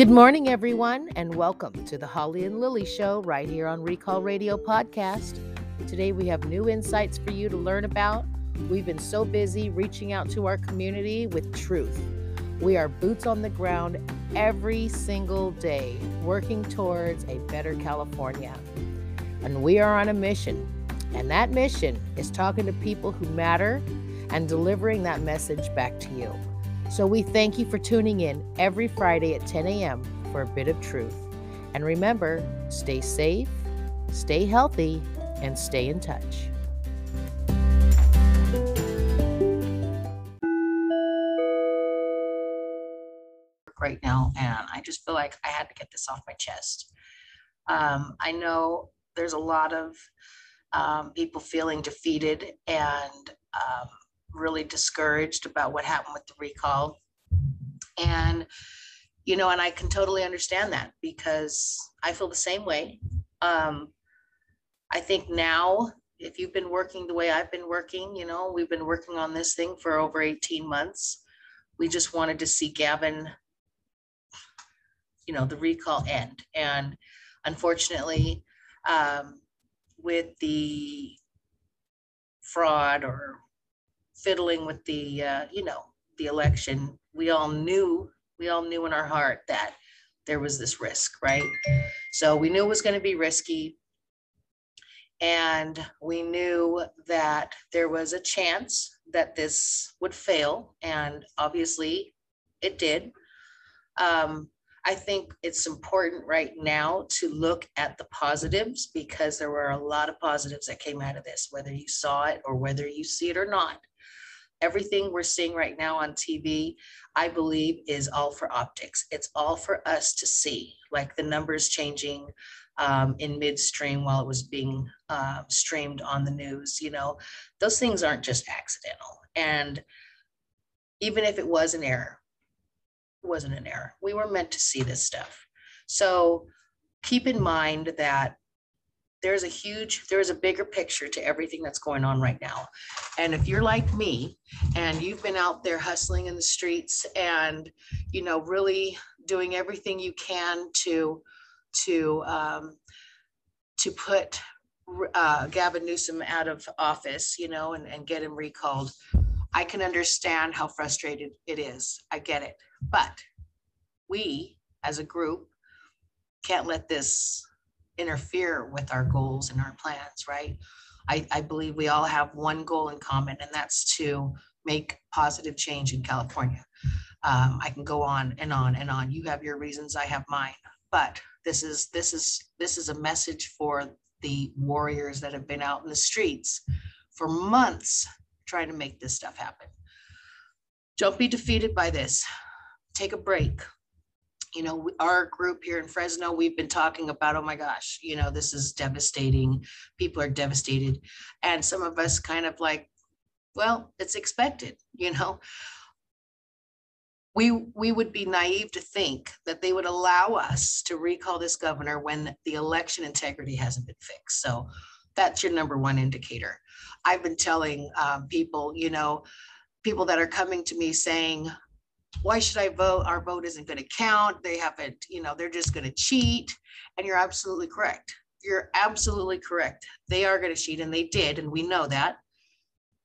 Good morning, everyone, and welcome to the Holly and Lily Show right here on Recall Radio Podcast. Today, we have new insights for you to learn about. We've been so busy reaching out to our community with truth. We are boots on the ground every single day, working towards a better California. And we are on a mission. And that mission is talking to people who matter and delivering that message back to you. So we thank you for tuning in every Friday at 10 a.m. for a bit of truth. And remember, stay safe, stay healthy, and stay in touch. right now, and I just feel like I had to get this off my chest. Um, I know there's a lot of um, people feeling defeated and um, really discouraged about what happened with the recall. And, you know, and I can totally understand that because I feel the same way. Um, I think now, if you've been working the way I've been working, you know, we've been working on this thing for over 18 months. We just wanted to see Gavin, you know, the recall end. And unfortunately, um, with the fraud or fiddling with the, uh, you know, the election, we all knew, we all knew in our heart that there was this risk, right? So we knew it was going to be risky. And we knew that there was a chance that this would fail. And obviously it did. Um, I think it's important right now to look at the positives because there were a lot of positives that came out of this, whether you saw it or whether you see it or not everything we're seeing right now on TV, I believe is all for optics. It's all for us to see, like the numbers changing um, in midstream while it was being uh, streamed on the news. You know, those things aren't just accidental. And even if it was an error, it wasn't an error. We were meant to see this stuff. So keep in mind that there's a huge there's a bigger picture to everything that's going on right now and if you're like me and you've been out there hustling in the streets and you know really doing everything you can to to um, to put uh, Gavin Newsom out of office, you know, and, and get him recalled. I can understand how frustrated it is. I get it. But we as a group can't let this interfere with our goals and our plans, right? I, I believe we all have one goal in common, and that's to make positive change in California. Um, I can go on and on and on. You have your reasons, I have mine. But this is this is this is a message for the warriors that have been out in the streets for months trying to make this stuff happen. Don't be defeated by this. Take a break you know, our group here in Fresno, we've been talking about, oh my gosh, you know, this is devastating. People are devastated. And some of us kind of like, well, it's expected, you know. We, we would be naive to think that they would allow us to recall this governor when the election integrity hasn't been fixed. So that's your number one indicator. I've been telling um, people, you know, people that are coming to me saying, why should I vote? Our vote isn't going to count. They haven't, you know, they're just going to cheat. And you're absolutely correct. You're absolutely correct. They are going to cheat and they did. And we know that.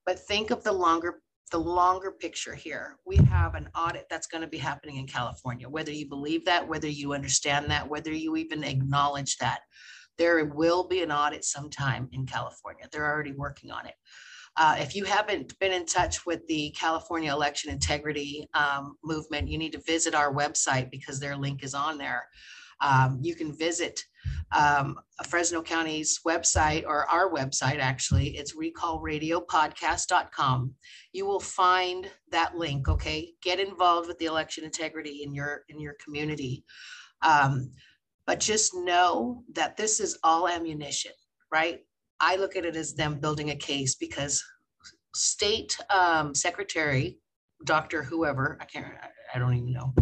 But think of the longer the longer picture here. We have an audit that's going to be happening in California, whether you believe that, whether you understand that, whether you even acknowledge that. There will be an audit sometime in California. They're already working on it. Uh, if you haven't been in touch with the California Election Integrity um, Movement, you need to visit our website because their link is on there. Um, you can visit um, Fresno County's website or our website, actually. It's recallradiopodcast.com. You will find that link. Okay, get involved with the election integrity in your in your community. Um, but just know that this is all ammunition, right? I look at it as them building a case because state um, secretary, Dr. Whoever, I can't, I don't even know,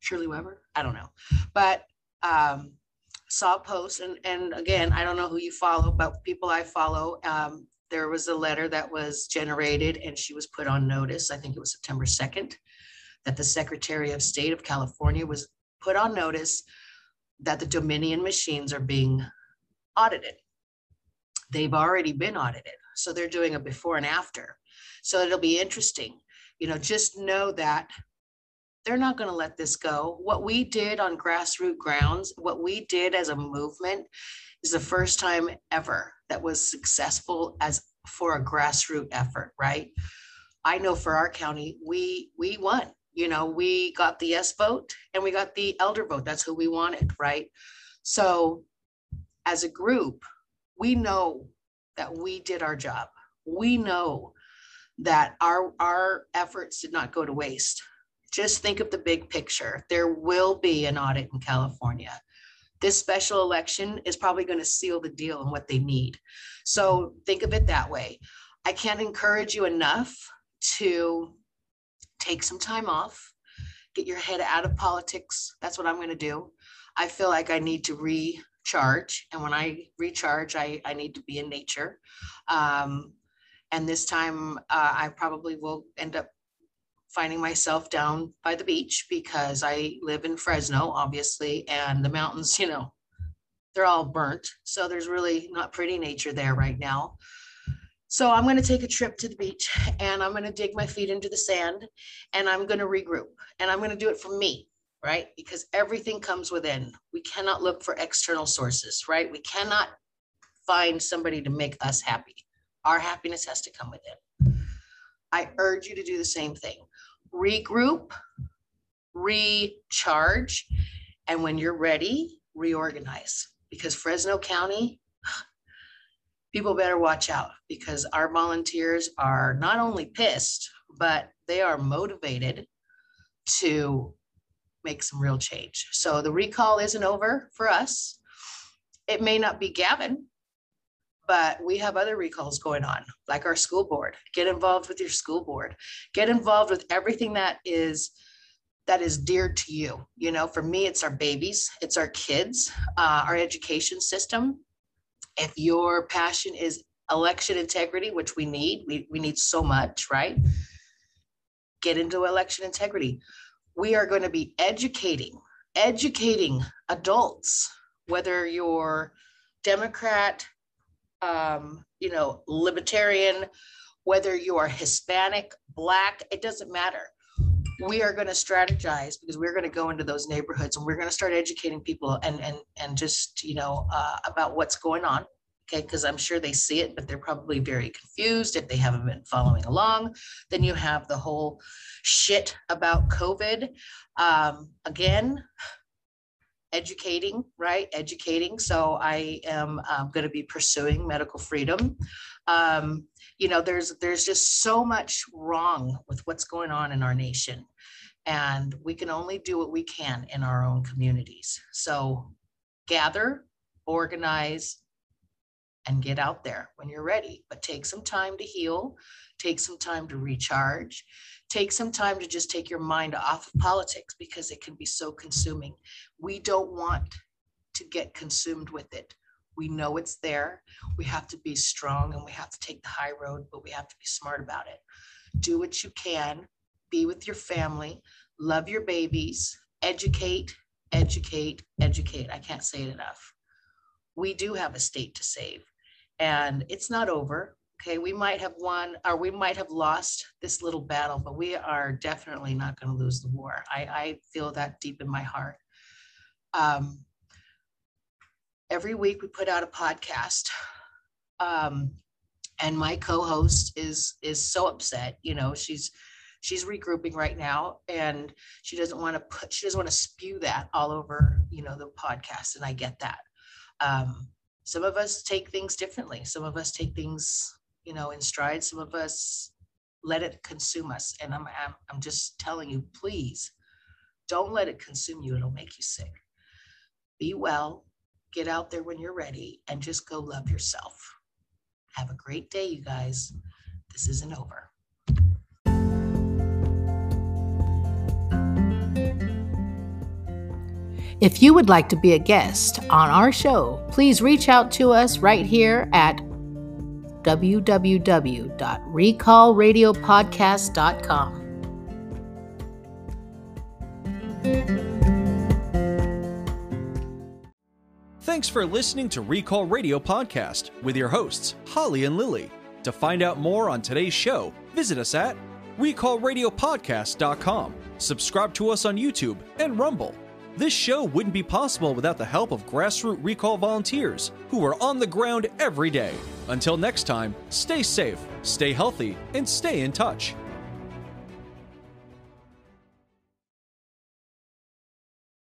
Shirley Weber, I don't know, but um, saw a post and, and again, I don't know who you follow, but people I follow, um, there was a letter that was generated and she was put on notice, I think it was September 2nd, that the Secretary of State of California was put on notice that the Dominion machines are being audited. They've already been audited. So they're doing a before and after. So it'll be interesting. You know, just know that they're not going to let this go. What we did on grassroots grounds, what we did as a movement is the first time ever that was successful as for a grassroots effort, right? I know for our county, we we won. You know, we got the yes vote and we got the elder vote. That's who we wanted, right? So as a group, we know that we did our job. We know that our our efforts did not go to waste. Just think of the big picture. There will be an audit in California. This special election is probably going to seal the deal and what they need. So think of it that way. I can't encourage you enough to take some time off, get your head out of politics. That's what I'm going to do. I feel like I need to recharge. And when I recharge, I, I need to be in nature. Um, and this time, uh, I probably will end up finding myself down by the beach because I live in Fresno, obviously, and the mountains, you know, they're all burnt. So there's really not pretty nature there right now. So I'm going to take a trip to the beach and I'm going to dig my feet into the sand and I'm going to regroup and I'm going to do it for me, right? Because everything comes within. We cannot look for external sources, right? We cannot find somebody to make us happy. Our happiness has to come within. I urge you to do the same thing regroup, recharge, and when you're ready, reorganize. Because Fresno County, people better watch out because our volunteers are not only pissed, but they are motivated to make some real change. So the recall isn't over for us. It may not be Gavin, but we have other recalls going on, like our school board. Get involved with your school board. Get involved with everything that is that is dear to you. You know, for me, it's our babies, it's our kids, uh, our education system. If your passion is election integrity, which we need, we, we need so much, right? Get into election integrity. We are going to be educating, educating adults, whether you're Democrat, um, you know, libertarian, whether you are Hispanic, Black, it doesn't matter. We are going to strategize because we're going to go into those neighborhoods and we're going to start educating people and and and just you know uh, about what's going on. Okay, because I'm sure they see it, but they're probably very confused if they haven't been following along. Then you have the whole shit about COVID. Um, again, educating, right? Educating. So I am um, going to be pursuing medical freedom. Um, you know, there's there's just so much wrong with what's going on in our nation, and we can only do what we can in our own communities. So gather, organize, and get out there when you're ready. But take some time to heal. Take some time to recharge take some time to just take your mind off of politics because it can be so consuming. We don't want to get consumed with it. We know it's there. We have to be strong and we have to take the high road, but we have to be smart about it. Do what you can, be with your family, love your babies, educate, educate, educate. I can't say it enough. We do have a state to save, and it's not over okay, we might have won or we might have lost this little battle, but we are definitely not going to lose the war. I, I feel that deep in my heart. Um, every week we put out a podcast. Um, and my co-host is is so upset you know she's she's regrouping right now and she doesn't want to put she doesn't want to spew that all over you know the podcast and i get that um, some of us take things differently some of us take things you know, in stride. Some of us let it consume us. And I'm, I'm, I'm just telling you, please don't let it consume you. It'll make you sick. Be well, get out there when you're ready, and just go love yourself. Have a great day, you guys. This isn't over. If you would like to be a guest on our show, please reach out to us right here at www.recallradiopodcast.com. Thanks for listening to Recall Radio Podcast with your hosts, Holly and Lily. To find out more on today's show, visit us at recallradiopodcast.com. Subscribe to us on YouTube and Rumble. This show wouldn't be possible without the help of grassroots recall volunteers who are on the ground every day. Until next time, stay safe, stay healthy, and stay in touch.